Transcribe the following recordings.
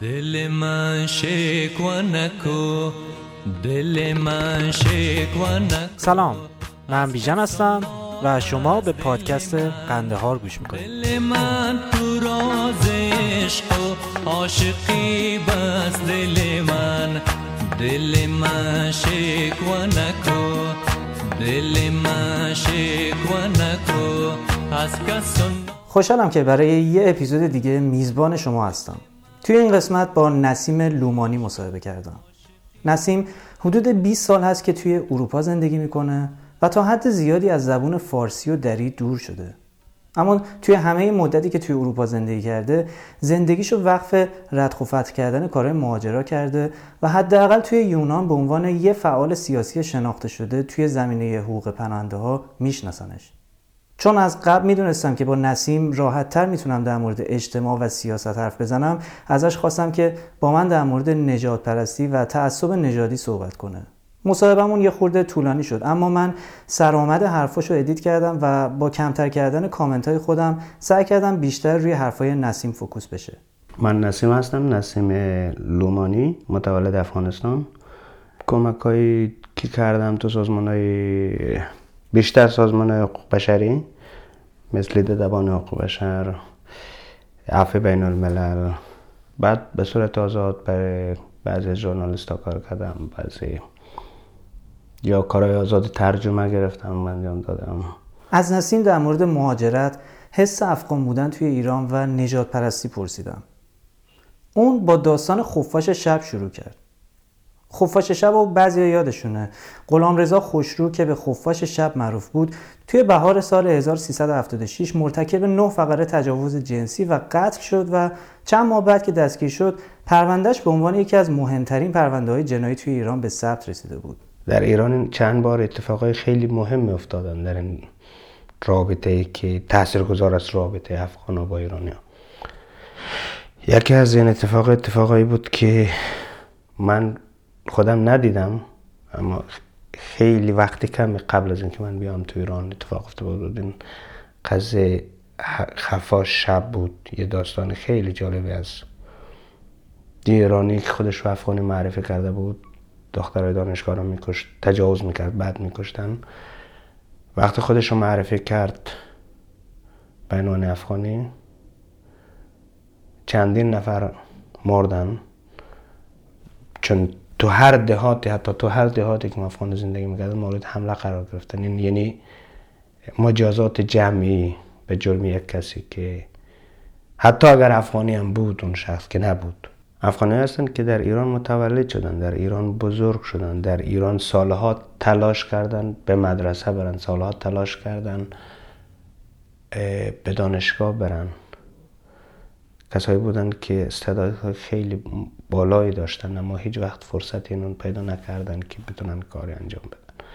دل من شکوه نکو دل من شکوه نکو سلام من بیژن هستم و شما به پادکست قندهار گوش می‌کنید. دل من تو راز عشق و عاشقی بس. دل من دل من شکوه نکو دل من شکوه نکو از کسون خوشحالم که برای یه اپیزود دیگه میزبان شما هستم. توی این قسمت با نسیم لومانی مصاحبه کردم. نسیم حدود 20 سال هست که توی اروپا زندگی می‌کنه و تا حد زیادی از زبون فارسی و دری دور شده. اما توی همه مدتی که توی اروپا زندگی کرده زندگیشو وقف ردخ و فتح کردن کارهای مهاجرا کرده و حداقل توی یونان به عنوان یه فعال سیاسی شناخته شده توی زمینه حقوق پناهنده ها میشناسنش. چون از قبل می‌دونستم که با نسیم راحت تر می‌تونم در مورد اجتماع و سیاست حرف بزنم ازش خواستم که با من در مورد نژاد پرستی و تعصب نژادی صحبت کنه. مصاحبمون یه خورده طولانی شد اما من سرآخر حرفاشو edit کردم و با کمتر کردن کامنت های خودم سعی کردم بیشتر روی حرفای نسیم focus بشه. من نسیم هستم نسیم لومانی متولد افغانستان. کمک هایی که کردم تو سازمان های بیشتر سازمان حقوق بشری مثل دبان حقوق بشر عفو بین الملل بعد به صورت آزاد برای بعضی ژورنالیست ها کار کردم بعضی یا کارهای آزاد ترجمه گرفتم انجام دادم. از نسیم در مورد مهاجرت حس افغان بودن توی ایران و نجات پرستی پرسیدم. اون با داستان خفاش شب شروع کرد. خفاش شب و بعضی یادشونه. غلام رضا خوشرو که به خفاش شب معروف بود توی بهار سال 1376 مرتکب نه فقره تجاوز جنسی و قتل شد و چند ماه بعد که دستگیر شد پروندهش به عنوان یکی از مهمترین پرونده های جنایی توی ایران به ثبت رسیده بود. در ایران چند بار اتفاقای خیلی مهم افتادن در این رابطه که تاثیرگذار است رابطه افغان با ایرانی یکی از این اتفاق اتفاقایی بود که من خودم ندیدم اما خیلی وقتی کم قبل از اینکه من بیام تو ایران اتفاق افتاده بود. این قضیه خفا شب بود. یه داستان خیلی جالبی از یه ایرانی که خودش رو افغانی معرفی کرده بود. دخترای دانشگاه رو میکشت تجاوز می‌کرد بعد میکشتن. وقتی خودش رو معرفی کرد به عنوان افغانی چندین نفر مردن. چون تو هر دهاتی حتی تو هر دهاتی که افغان زندگی می‌کرد مورد حمله قرار گرفتن. یعنی مجازات جمعی به جرم یک کسی که حتی اگر افغانی هم بود اون شخص که نبود. افغانی هستن که در ایران متولد شدن در ایران بزرگ شدن در ایران سالها تلاش کردن به مدرسه برن سالها تلاش کردن به دانشگاه برن. کسایی بودن که استعدادهای خیلی بالایی داشتن اما هیچ وقت فرصت اینون پیدا نکردن که بتونن کاری انجام بدن.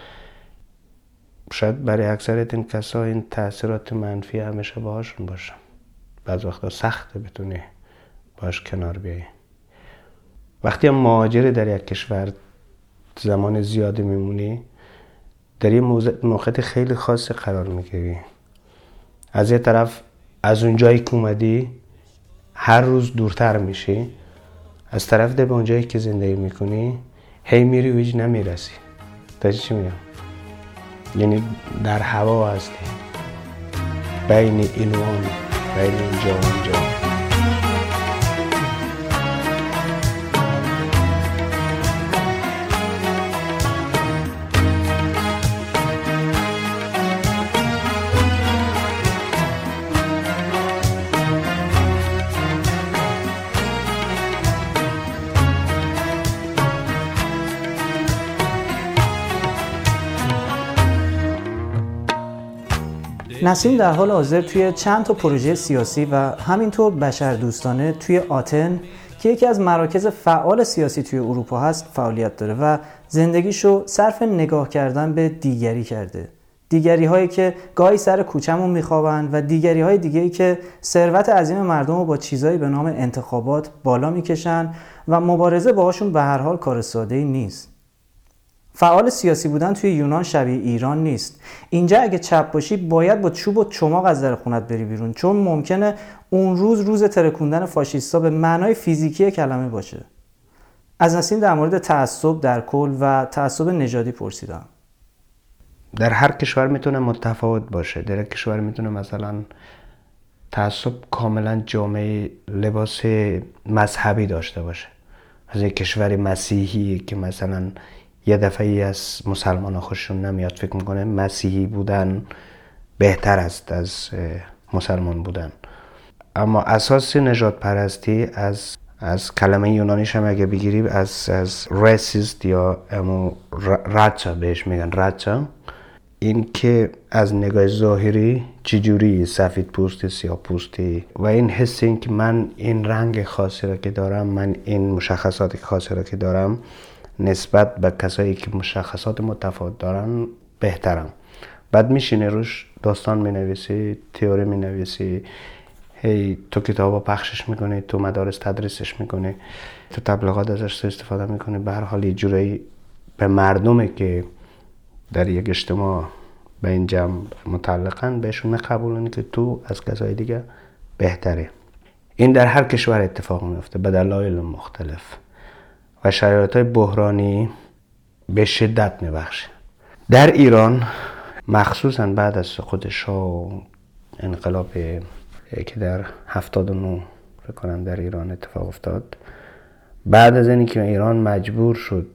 شاید برای اکثریت این کسا این تاثیرات منفی همیشه باهاشون باشن بعض وقتا سخته بتونی باش کنار بیایی وقتی هم مهاجری در یک کشور زمان زیادی میمونی در یه موقعیت خیلی خاصی قرار می‌گیری. از یه طرف از اون جایی که اومدی هر روز دورتر میشی. از طرف ده به اونجایی که زندگی می‌کنی هی میری و هیچ نمی‌رسی. تا چی میگم؟ یعنی در هوا هستی. بین اینوان بین اینجا و اونجا. نسیم در حال حاضر توی چند تا پروژه سیاسی و همینطور بشر دوستانه توی آتن که یکی از مراکز فعال سیاسی توی اروپا هست فعالیت داره و زندگیشو صرف نگاه کردن به دیگری کرده. دیگری هایی که گاهی سر کوچمون میخوابن و دیگری های دیگه ای که ثروت عظیم مردم رو با چیزایی به نام انتخابات بالا می‌کشن و مبارزه باهاشون به هر حال کار ساده ای نیست. فعال سیاسی بودن توی یونان شبیه ایران نیست. اینجا اگه چپ باشی باید با چوب و چماق از در خونت بری بیرون چون ممکنه اون روز روز ترکوندن فاشیستا به معنای فیزیکی کلمه باشه. از نسیم در مورد تعصب در کل و تعصب نژادی پرسیدم. در هر کشور می‌تونه متفاوت باشه. در یک کشور می‌تونه مثلا تعصب کاملا جامعه لباس مذهبی داشته باشه. از یک کشور مسیحی که مثلا یه دفعه ای از مسلمان خوششون نمیاد فکر می‌کنه مسیحی بودن بهتر است از مسلمان بودن. اما اساس نجات پرستی از از کلمه یونانیش هم اگه بگیریم از از رسیست یا امو رچا بهش میگن رچا این که از نگاه ظاهری چجوری سفید پوستی سیاه پوستی. و این حس این که من این رنگ خاصی را که دارم من این مشخصات خاصی را که دارم نسبت به کسایی که مشخصات متفاوت دارن بهترم بعد میشینه روش داستان می نویسی تئوری می نویسی هی تو کتابا پخشش می‌کنی تو مدارس تدریسش می‌کنی تو تبلیغات ازش استفاده می‌کنی. به هر حال یه جورایی به مردمی که در یک اجتماع به این جمع متعلقن بهشون میقبولونی که تو از کسای دیگه بهتره این در هر کشور اتفاق میفته به دلایل مختلف. و شرایط بحرانی به شدت میبخشه در ایران مخصوصا بعد از سقوط شاه و انقلاب که در 79 فکر کنم در ایران اتفاق افتاد بعد از اینکه ایران مجبور شد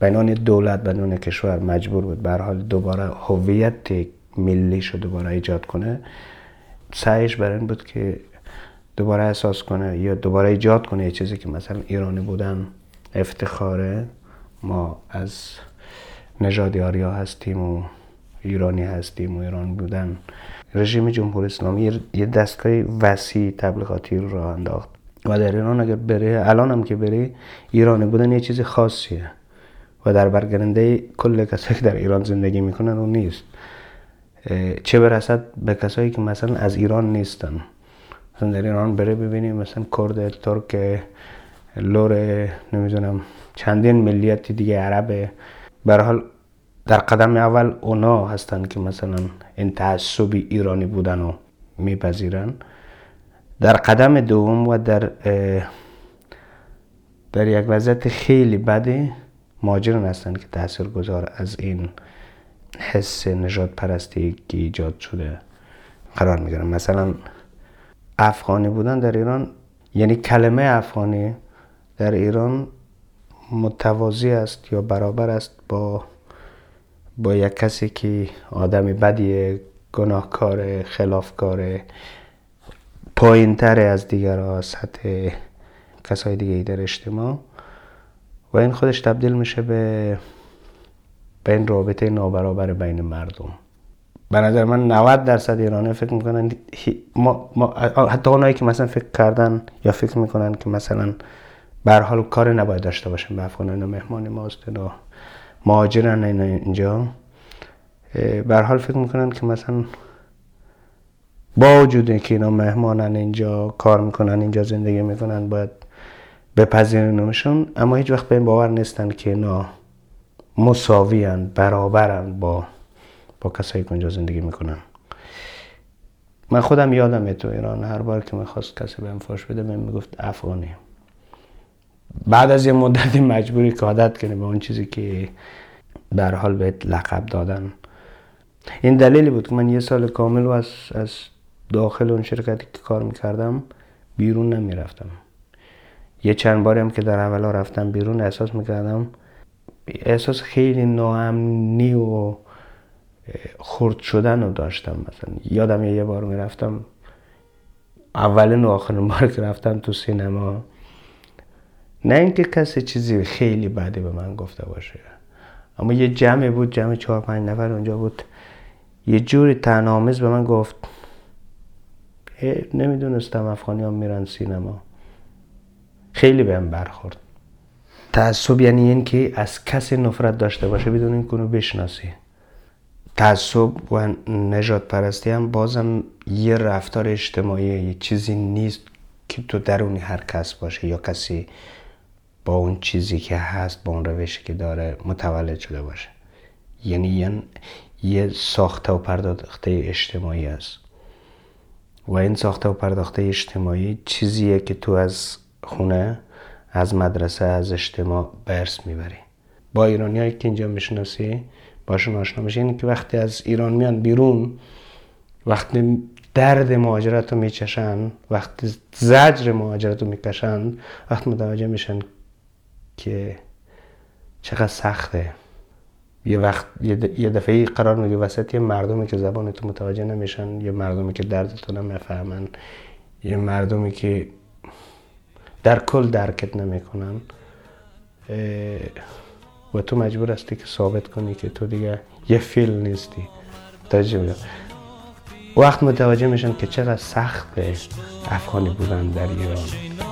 بینان دولت بدون کشور مجبور بود به حال دوباره هویت ملی شد دوباره ایجاد کنه سعیش برای این بود که دوباره احساس کنه یا دوباره ایجاد کنه یه چیزی که مثلا ایرانی بودن افتخاره. ما از نژاد آریا هستیم و ایرانی هستیم و ایران بودن. رژیم جمهوری اسلامی یه دستگاه وسیع تبلیغاتی رو راه انداخت. و در ایران اگر بره الان هم که بره ایرانی بودن یه چیز خاصیه. و در برگرنده کل کسایی که در ایران زندگی می‌کنن اون نیست. چه برسد به کسایی که مثلا از ایران نیستن. مثلا در ایران بره ببینیم مثلا کرد ترک لور نمی‌دونم چندین ملیت دیگه عربه. برحال حال در قدم اول اونا هستن که مثلا این تعصبی ایرانی بودن رو میپذیرن. در قدم دوم و در در یک وضعیت خیلی بده ماجران هستن که تاثیر گذار از این حس نجات پرستی که ایجاد شده قرار می‌گیرن. مثلا افغانی بودن در ایران یعنی کلمه افغانی در ایران متوازی است یا برابر است با با یک کسی که آدمی بدی گناهکار خلافکار پایین تر از دیگر سطح کسای دیگه در اجتماع. و این خودش تبدیل میشه به به این رابطه نابرابر بین مردم. به نظر من 90 درصد ایرانی فکر می‌کنن ما, ما حتی اونایی که مثلا فکر کردن یا فکر می‌کنن که مثلا به حال کار نباید داشته باشن به افغان مهمانی ماست و مهاجرن اینجا. به حال فکر می‌کنن که مثلا با وجود که اینا مهمانن اینجا کار می‌کنن اینجا زندگی می‌کنن باید بپذیرنمشون اما هیچ وقت به این باور نیستن که اینا مساویان برابرن با با کسایی که اونجا زندگی می‌کنن. من خودم یادم تو ایران هر بار که می‌خواست کسی بهم فاش بده بهم می‌گفت افغانی. بعد از یه مدتی مجبوری که عادت کنی به اون چیزی که در حال بهت لقب دادن. این دلیلی بود که من یه سال کامل و از, از داخل اون شرکتی که کار می‌کردم بیرون نمی‌رفتم. یه چند باری هم که در اولا رفتم بیرون احساس می‌کردم احساس خیلی ناامنی و خورد شدن رو داشتم مثلا. یادم یه بار می‌رفتم اولین و آخرین بار که رفتم تو سینما. نه اینکه کسی چیزی خیلی بعدی به من گفته باشه. اما یه جمعی بود جمع چهار پنج نفر اونجا بود. یه جوری تنامیز به من گفت نمی‌دونستم افغانی هم میرن سینما. خیلی بهم برخورد. تعصب یعنی این که از کسی نفرت داشته باشه بدون این کنو بشناسی. تعصب و نجات پرستی هم بازم یه رفتار اجتماعی یه چیزی نیست که تو درونی هر کس باشه یا کسی با اون چیزی که هست با اون روشی که داره متولد شده باشه. یعنی یه, ساخته و پرداخته اجتماعی است. و این ساخته و پرداخته اجتماعی چیزیه که تو از خونه از مدرسه از اجتماع برس می‌بری. با ایرانی که اینجا می‌شناسی باشون آشنا میشه اینه که وقتی از ایران میان بیرون وقتی درد مهاجرت رو میچشن وقتی زجر مهاجرت رو می‌کشن وقتی متوجه میشن که چقدر سخته. یه وقت یه دفعه قرار میگه وسط یه مردمی که زبان تو متوجه نمیشن یه مردمی که درد تو نمی‌فهمن یه مردمی که در کل درکت نمی‌کنن. و تو مجبور هستی که ثابت کنی که تو دیگه یه فیل نیستی. تجربه وقت متوجه میشن که چقدر سخت افغانی بودن در ایران.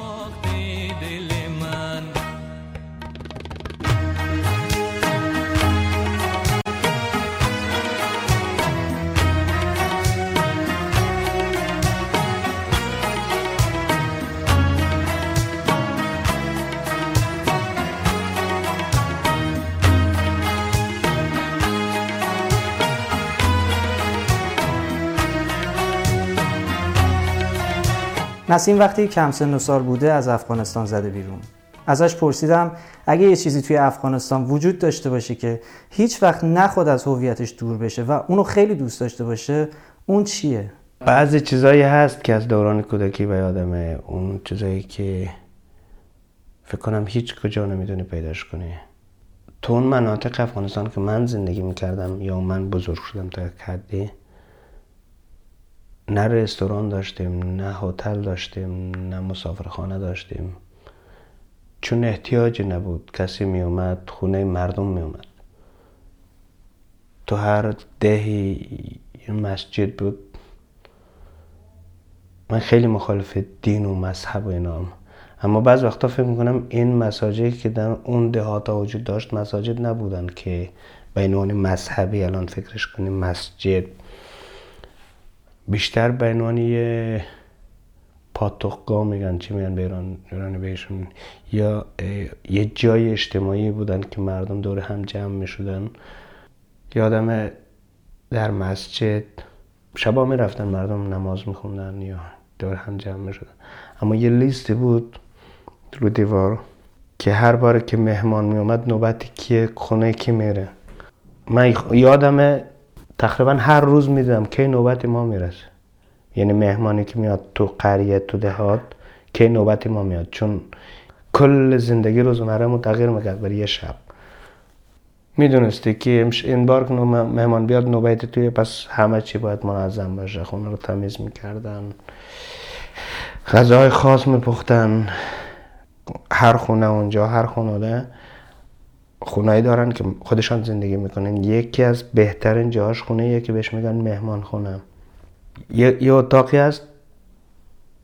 نسیم وقتی کم سن و سال بوده از افغانستان زده بیرون. ازش پرسیدم اگه یه چیزی توی افغانستان وجود داشته باشه که هیچ وقت نخواد از هویتش دور بشه و اونو خیلی دوست داشته باشه اون چیه؟ بعضی چیزایی هست که از دوران کودکی به یادمه اون چیزایی که فکر کنم هیچ کجا نمی‌دونی پیداش کنی. تو اون مناطق افغانستان که من زندگی می‌کردم یا من بزرگ شدم تا کدی نه رستوران داشتیم نه هتل داشتیم نه مسافرخانه داشتیم. چون احتیاجی نبود. کسی می اومد خونه مردم می اومد تو هر دهی مسجد بود من خیلی مخالف دین و مذهب و اینا اما بعض وقتا فکر می‌کنم این مساجدی که در اون دهاتا وجود داشت مساجد نبودن که به عنوان مذهبی الان فکرش کنیم مسجد. بیشتر به عنوان یه پاتوقگاه میگن چی میگن به ایران؟ ایرانی بهشون یا یه جای اجتماعی بودن که مردم دور هم جمع می‌شدن. یادم در مسجد شبا می‌رفتن مردم نماز میخوندن یا دور هم جمع می‌شدن. اما یه لیستی بود رو دیوار که هر بار که مهمان میومد نوبتی که خونه کی میره. من یادم تقریبا هر روز می‌دونم که نوبت ما می‌رسه. یعنی مهمانی که میاد تو قریه تو دهات که نوبت ما میاد. چون کل زندگی روزمره تغییر می‌کرد برای یه شب. می‌دونستی که این بار که مهمان بیاد نوبت توی پس همه چی باید منظم باشه. خونه رو تمیز می‌کردن. غذای خاص میپختن. هر خونه اونجا هر خونه خونهایی دارن که خودشان زندگی می‌کنن. یکی از بهترین جاهاش خونه یکی بهش میگن مهمان خونه. یه, یه اتاقی هست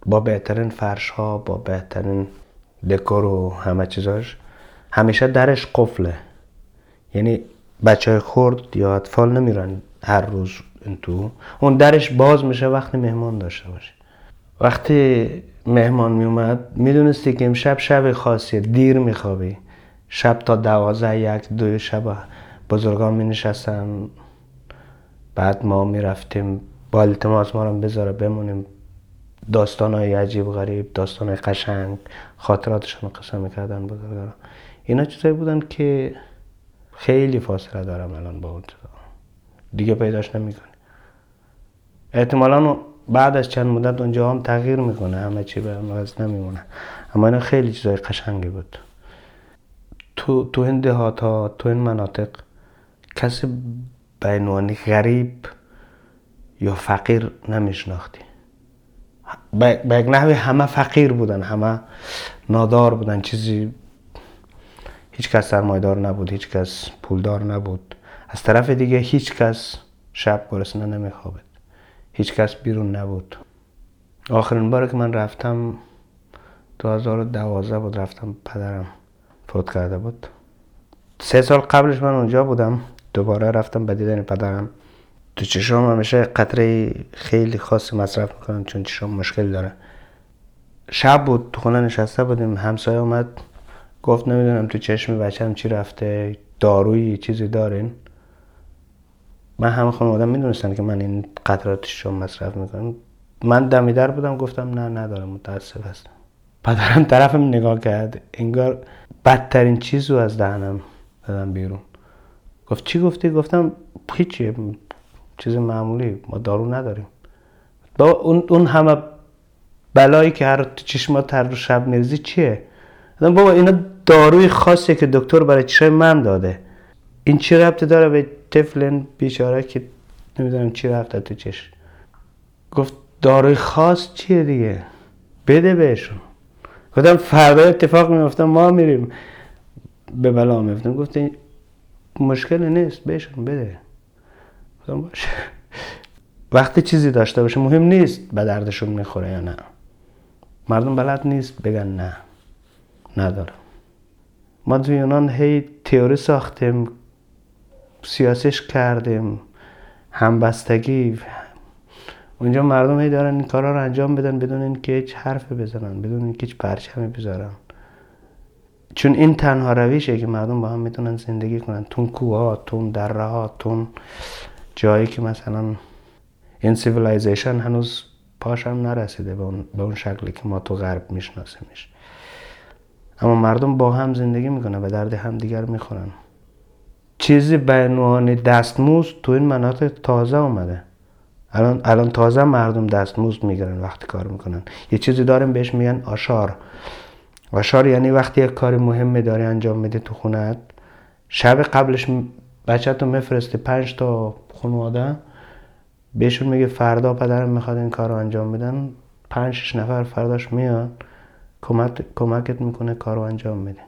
با بهترین فرش ها با بهترین دکور و همه چیزاش. همیشه درش قفله. یعنی بچه های خورد یا اطفال نمیرن هر روز این تو. اون درش باز میشه وقتی مهمان داشته باشه. وقتی مهمان میومد می‌دونستی که امشب شب خاصیه دیر میخوابی. شب تا دوازه یک دو شب بزرگان می نشستن بعد ما می رفتیم با التماس ما رو بذاره بمونیم. داستان های عجیب غریب داستان های قشنگ خاطراتشون قسم می‌کردن بزرگان. اینا چیزایی بودن که خیلی فاصله دارم الان با اون دیگه پیداش نمی‌کنی. احتمالا بعد از چند مدت اونجا هم تغییر می‌کنه همه چی به نمیمونه. اما اینا خیلی چیزای قشنگی بود. تو تو این دهات ها تو این مناطق کسی به غریب یا فقیر نمیشناختی. به یک نحوی همه فقیر بودن همه نادار بودن چیزی هیچ کس سرمایدار نبود هیچ کس پولدار نبود. از طرف دیگه هیچ کس شب گرسنه نمیخوابد هیچ کس بیرون نبود. آخرین بار که من رفتم 2012 بود رفتم پدرم. فوت کرده بود. سه سال قبلش من اونجا بودم. دوباره رفتم به دیدن پدرم. تو چشم همیشه قطره خیلی خاصی مصرف می‌کنم چون چشم مشکل داره. شب بود تو خونه نشسته بودیم. همسایه اومد. گفت نمی‌دونم تو چشم بچم چی رفته دارویی چیزی دارین؟ من همه خانوادم می‌دونستن که من این قطراتش رو مصرف می‌کنم. من دمیدر بودم گفتم نه ندارم متاسف هستم. پدرم طرفم نگاه کرد انگار بدترین چیز رو از دهنم دادم بیرون. گفت چی گفتی؟ گفتم هیچی چیز معمولی ما دارو نداریم. با اون, اون همه بلایی که هر چشمات هر رو شب میرزی چیه؟ بابا اینا داروی خاصی که دکتر برای چشم من داده. این چی ربطه داره به طفل بیچاره که نمی‌دونم چی رفته تو چشم؟ گفت داروی خاص چیه دیگه؟ بده بهشون. گفتم فردا اتفاق میفتم ما میریم. به بلا میفتم گفت مشکل نیست بهشون بده. گفتم باشه. وقتی چیزی داشته باشه مهم نیست به دردشون می‌خوره یا نه. مردم بلد نیست بگن نه. ندارم. ما یونان هی تئوری ساختیم سیاسش کردیم همبستگی اونجا مردم هی دارن این کارا رو انجام بدن بدون اینکه هیچ حرف بزنن بدون اینکه هیچ پرچمی بذارن. چون این تنها رویشه که مردم با هم می‌تونن زندگی کنن. تون کوه ها تون دره ها تون جایی که مثلا این civilization هنوز پاش هم نرسیده به اون, به اون شکلی که ما تو غرب میشناسیمش. اما مردم با هم زندگی می‌کنن و درد هم دیگر می‌خورن. چیزی به عنوان دستمزد تو این مناطق تازه اومده. الان الان تازه مردم دستمزد می‌گیرن وقتی کار می‌کنن. یه چیزی داریم بهش میگن آشار. آشار یعنی وقتی یک کار مهمی داری انجام میده تو خونت شب قبلش بچه تو میفرستی پنج تا خانواده بهشون میگه فردا پدرم می‌خواد این کار رو انجام بدن. پنج شش نفر فرداش میان کمک کمکت می‌کنه کار رو انجام میده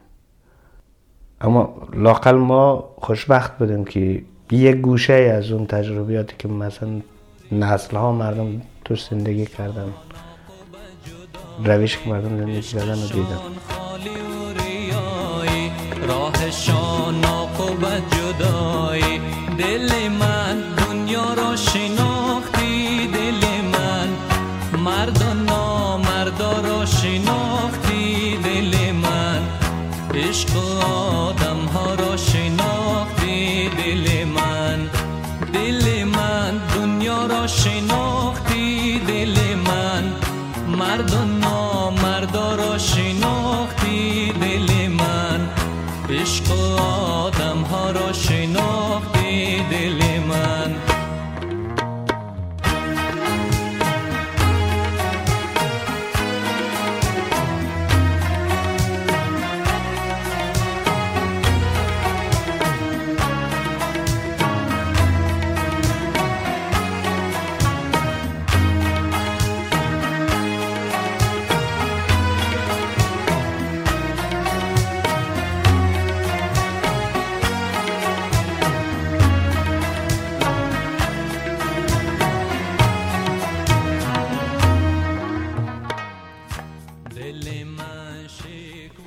اما لاقل ما خوشبخت بودیم که یه گوشه از اون تجربیاتی که مثلا نسل ها مردم توش زندگی کردن. روش که مردم زندگی کردن رو دیدن. راهشان جدایی. مرد و نامردا را شناختی دل من. عشق آدم ها را شناختی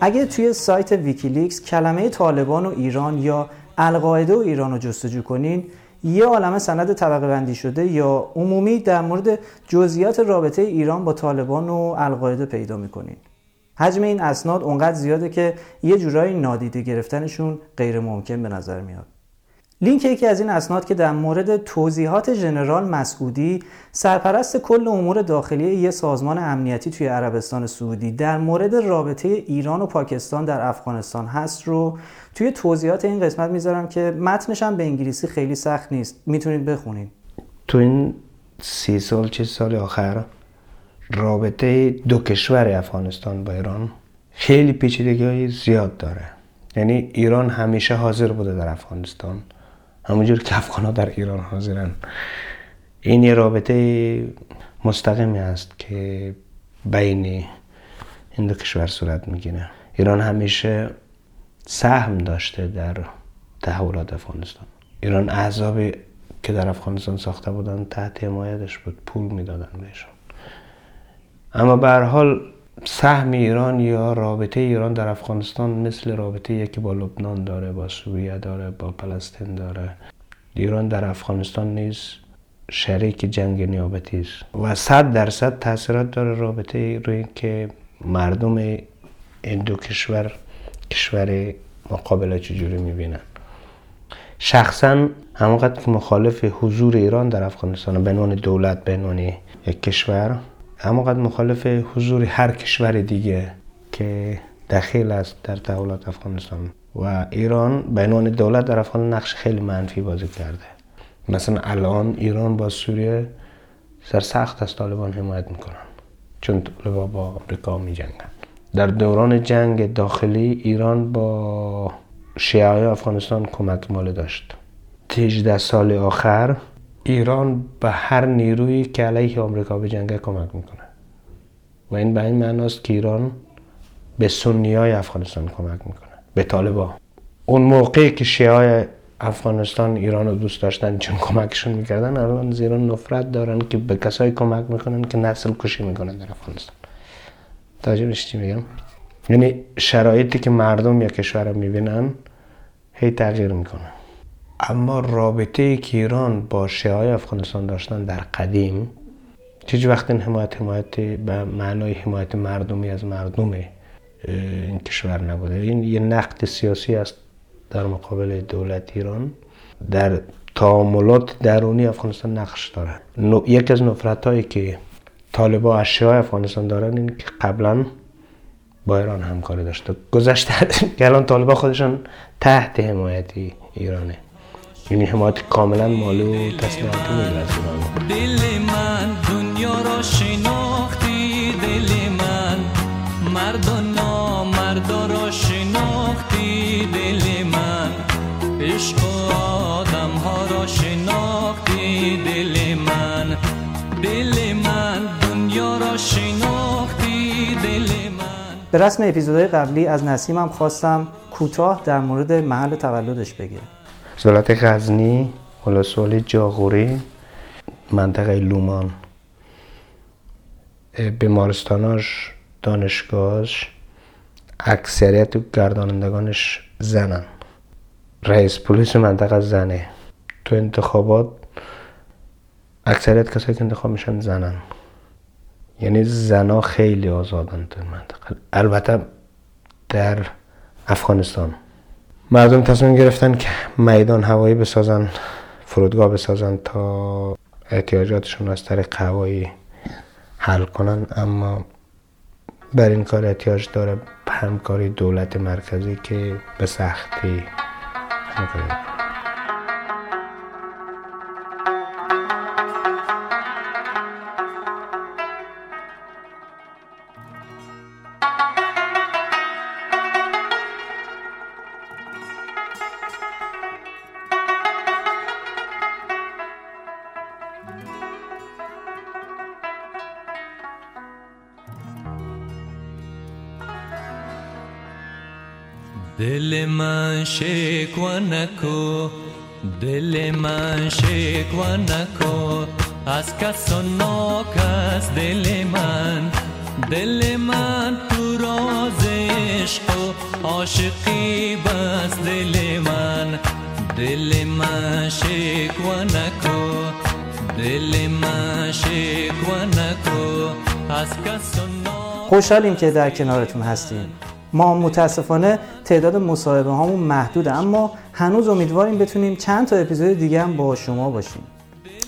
اگه توی سایت ویکیلیکس کلمه طالبان و ایران یا القاعده و ایران رو جستجو کنین یه عالمه سند طبقه بندی شده یا عمومی در مورد جزئیات رابطه ایران با طالبان و القاعده پیدا می‌کنین. حجم این اسناد اونقدر زیاده که یه جورایی نادیده گرفتنشون غیر ممکن به نظر میاد. لینک یکی از این اسناد که در مورد توضیحات ژنرال مسعودی سرپرست کل امور داخلی یه سازمان امنیتی توی عربستان سعودی در مورد رابطه ایران و پاکستان در افغانستان هست رو توی توضیحات این قسمت می‌ذارم که متنش هم به انگلیسی خیلی سخت نیست. می‌تونید بخونید. تو این سی سال چه سال آخر رابطه دو کشور افغانستان با ایران خیلی پیچیدگی زیاد داره. یعنی ایران همیشه حاضر بوده در افغانستان. همونجور که افغان ها در ایران حاضرن. این یه رابطه مستقیمی است که بین این دو کشور صورت می‌گیره. ایران همیشه سهم داشته در تحولات افغانستان. ایران احزابی که در افغانستان ساخته بودن تحت حمایتش بود پول می‌دادن بهشون. اما به حال سهم ایران یا رابطه ایران در افغانستان مثل رابطه یکی با لبنان داره با سوریه داره با فلسطین داره. ایران در افغانستان نیز شریک جنگ نیابتی است و صد درصد تاثیرات داره رابطه روی که مردم این دو کشور کشور مقابل چجوری می‌بینن. شخصا همونقدر که مخالف حضور ایران در افغانستان به عنوان دولت به عنوان یک کشور همونقدر مخالف حضور هر کشور دیگه که دخیل است در تحولات افغانستان. و ایران به عنوان دولت در افغانستان نقش خیلی منفی بازی کرده. مثلا الان ایران با سوریه سر سخت از طالبان حمایت می‌کنن. چون طالبان با آمریکا می جنگن. در دوران جنگ داخلی ایران با شیعه افغانستان کمک مالی داشت. 18 سال آخر ایران به هر نیرویی که علیه آمریکا به جنگ کمک می‌کنه. و این به این معناست که ایران به سنی های افغانستان کمک می‌کنه به طالبا اون موقعی که شیعه افغانستان ایران رو دوست داشتن چون کمکشون می‌کردن الان زیرا نفرت دارن که به کسایی کمک می‌کنن که نسل کشی می‌کنن در افغانستان. تاجرش چی میگم؟ یعنی شرایطی که مردم یا کشور رو می‌بینن هی تغییر می‌کنن اما رابطه که ایران با شیعه افغانستان داشتن در قدیم هیچ وقت این حمایت حمایت به معنای حمایت مردمی از مردم این کشور نبوده. این یه نقد سیاسی است در مقابل دولت ایران. در تعاملات درونی افغانستان نقش داره. یکی از نفرت هایی که طالبا از شیعه افغانستان دارن این که قبلا با ایران همکاری داشته. گذشته که الان طالبا خودشان تحت حمایتی ایرانه. یعنی حمایت کاملا مالی و تسلیحاتی می‌گیره از ایران دل من دنیا را شناختی دل من مرد و نامردا را شناختی دل من عشق و آدم ها را شناختی دل من دل من دنیا را شناختی دل من. به رسم اپیزودهای قبلی از نسیمم خواستم کوتاه در مورد محل تولدش بگه زولت غزنی ولسوالی جاغوری منطقه لومان. بیمارستاناش دانشگاهش اکثریت گردانندگانش زنن. رئیس پلیس منطقه زنه. تو انتخابات اکثریت کسایی که انتخاب میشن زنن. یعنی زنا خیلی آزادن تو منطقه. البته در افغانستان. مردم تصمیم گرفتن که میدان هوایی بسازن فرودگاه بسازن تا احتیاجاتشون از طریق هوایی حل کنن. اما بر این کار احتیاج داره همکاری دولت مرکزی که به سختی همکاری دل من شکوه نکو دل من شکوه نکو. از کس و ناکس دل من دل من تو راز عشق و عاشقی بس دل من. دل من شکوه نکو دل من شکوه نکو. از کس و ناکس خوشحالیم که در کنارتون هستیم. ما متاسفانه تعداد مصاحبه هامون محدوده اما هنوز امیدواریم بتونیم چند تا اپیزود دیگه هم با شما باشیم.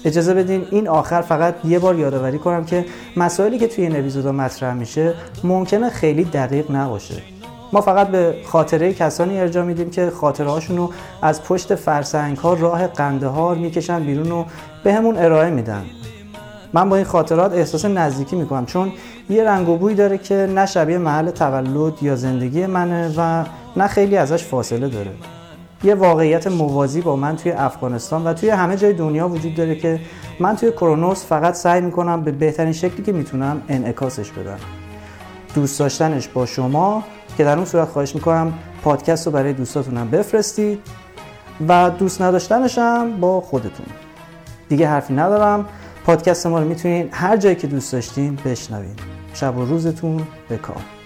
اجازه بدین این آخر فقط یه بار یادآوری کنم که مسائلی که توی این اپیزودا مطرح میشه ممکنه خیلی دقیق نباشه. ما فقط به خاطره کسانی ارجاع میدیم که خاطره هاشون رو از پشت فرسنگ ها راه قندهار می‌کشن بیرون و به همون ارائه میدن. من با این خاطرات احساس نزدیکی می‌کنم چون یه رنگ و بوی داره که نه شبیه محل تولد یا زندگی منه و نه خیلی ازش فاصله داره. یه واقعیت موازی با من توی افغانستان و توی همه جای دنیا وجود داره که من توی کرونوس فقط سعی می‌کنم به بهترین شکلی که می‌تونم انعکاسش بدم. دوست داشتنش با شما که در اون صورت خواهش می‌کنم پادکست رو برای دوستاتونم بفرستید و دوست نداشتنش هم با خودتون. دیگه حرفی ندارم. پادکست ما رو می‌تونید هر جایی که دوست داشتین بشنوید شب و روزتون بکام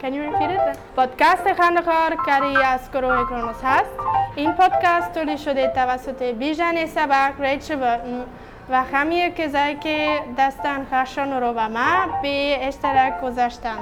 Can you repeat it? پادکست خندخار کاری از گروه کرونوس هست. این پادکست تولید شده توسط بیژن سبک، ریچ بارتن و همه کسایی که دستن خشن رو به ما به اشتراک گذاشتن.